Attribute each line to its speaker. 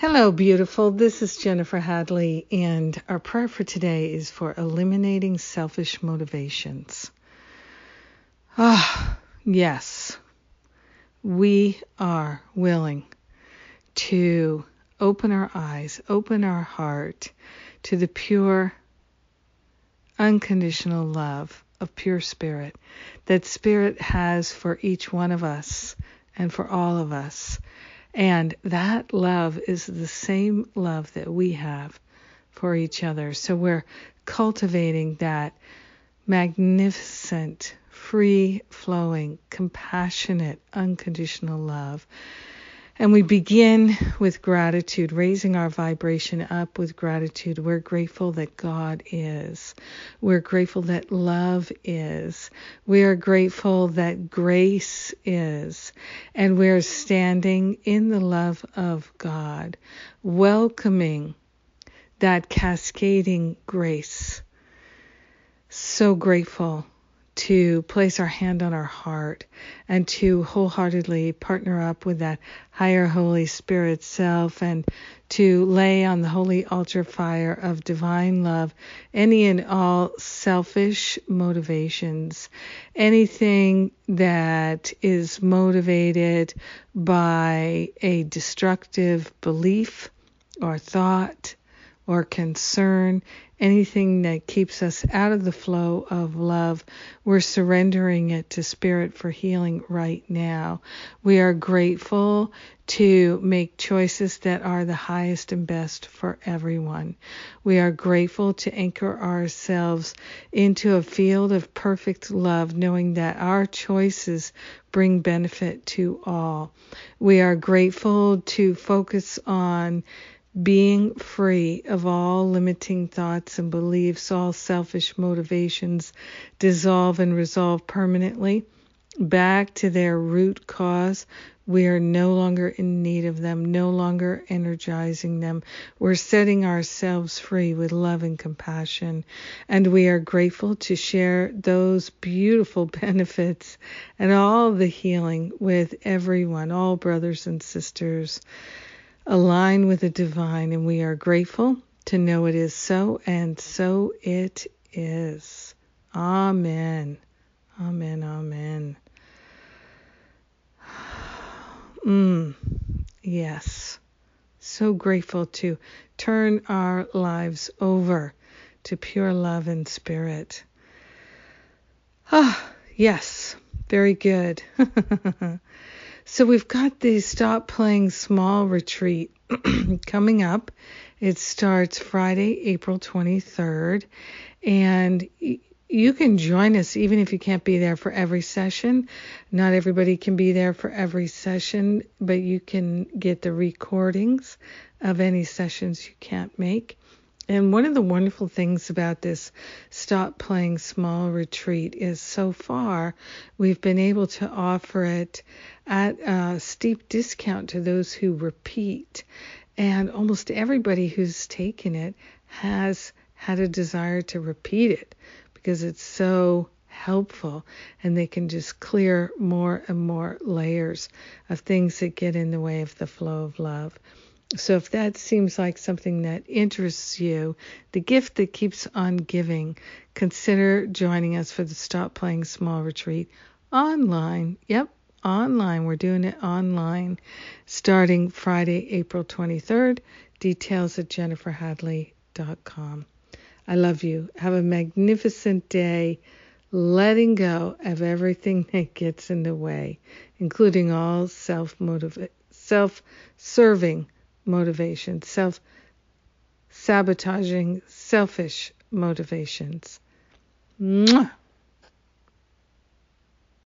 Speaker 1: Hello, beautiful. This is Jennifer Hadley, and our prayer for today is for eliminating selfish motivations. Ah, yes, we are willing to open our eyes, open our heart to the pure, unconditional love of pure spirit that spirit has for each one of us and for all of us. And that love is the same love that we have for each other. So we're cultivating that magnificent, free flowing, compassionate, unconditional love and we begin with gratitude, raising our vibration up with gratitude. We're grateful that God is. We're grateful that love is. We are grateful that grace is. And we're standing in the love of God, welcoming that cascading grace. So grateful to place our hand on our heart and to wholeheartedly partner up with that higher Holy Spirit self and to lay on the holy altar fire of divine love any and all selfish motivations, anything that is motivated by a destructive belief or thought or concern, anything that keeps us out of the flow of love, we're surrendering it to Spirit for healing right now. We are grateful to make choices that are the highest and best for everyone. We are grateful to anchor ourselves into a field of perfect love, knowing that our choices bring benefit to all. We are grateful to focus on being free of all limiting thoughts and beliefs, all selfish motivations dissolve and resolve permanently back to their root cause. We are no longer in need of them, no longer energizing them. We're setting ourselves free with love and compassion. And we are grateful to share those beautiful benefits and all the healing with everyone, all brothers and sisters align with the divine, and we are grateful to know it is so, and so it is. Amen. Amen. Amen. Mm, yes. So grateful to turn our lives over to pure love and spirit. Ah, yes. Very good. So we've got the Stop Playing Small retreat coming up. It starts Friday, April 23rd, and you can join us even if you can't be there for every session. Not everybody can be there for every session, but you can get the recordings of any sessions you can't make. And one of the wonderful things about this Stop Playing Small retreat is so far we've been able to offer it at a steep discount to those who repeat. And almost everybody who's taken it has had a desire to repeat it because it's so helpful and they can just clear more and more layers of things that get in the way of the flow of love. So if that seems like something that interests you, the gift that keeps on giving, consider joining us for the Stop Playing Small retreat online. Yep, online. We're doing it online starting Friday, April 23rd. Details at jenniferhadley.com. I love you. Have a magnificent day, letting go of everything that gets in the way, including all self self serving motivations, self sabotaging, selfish motivations. Mwah!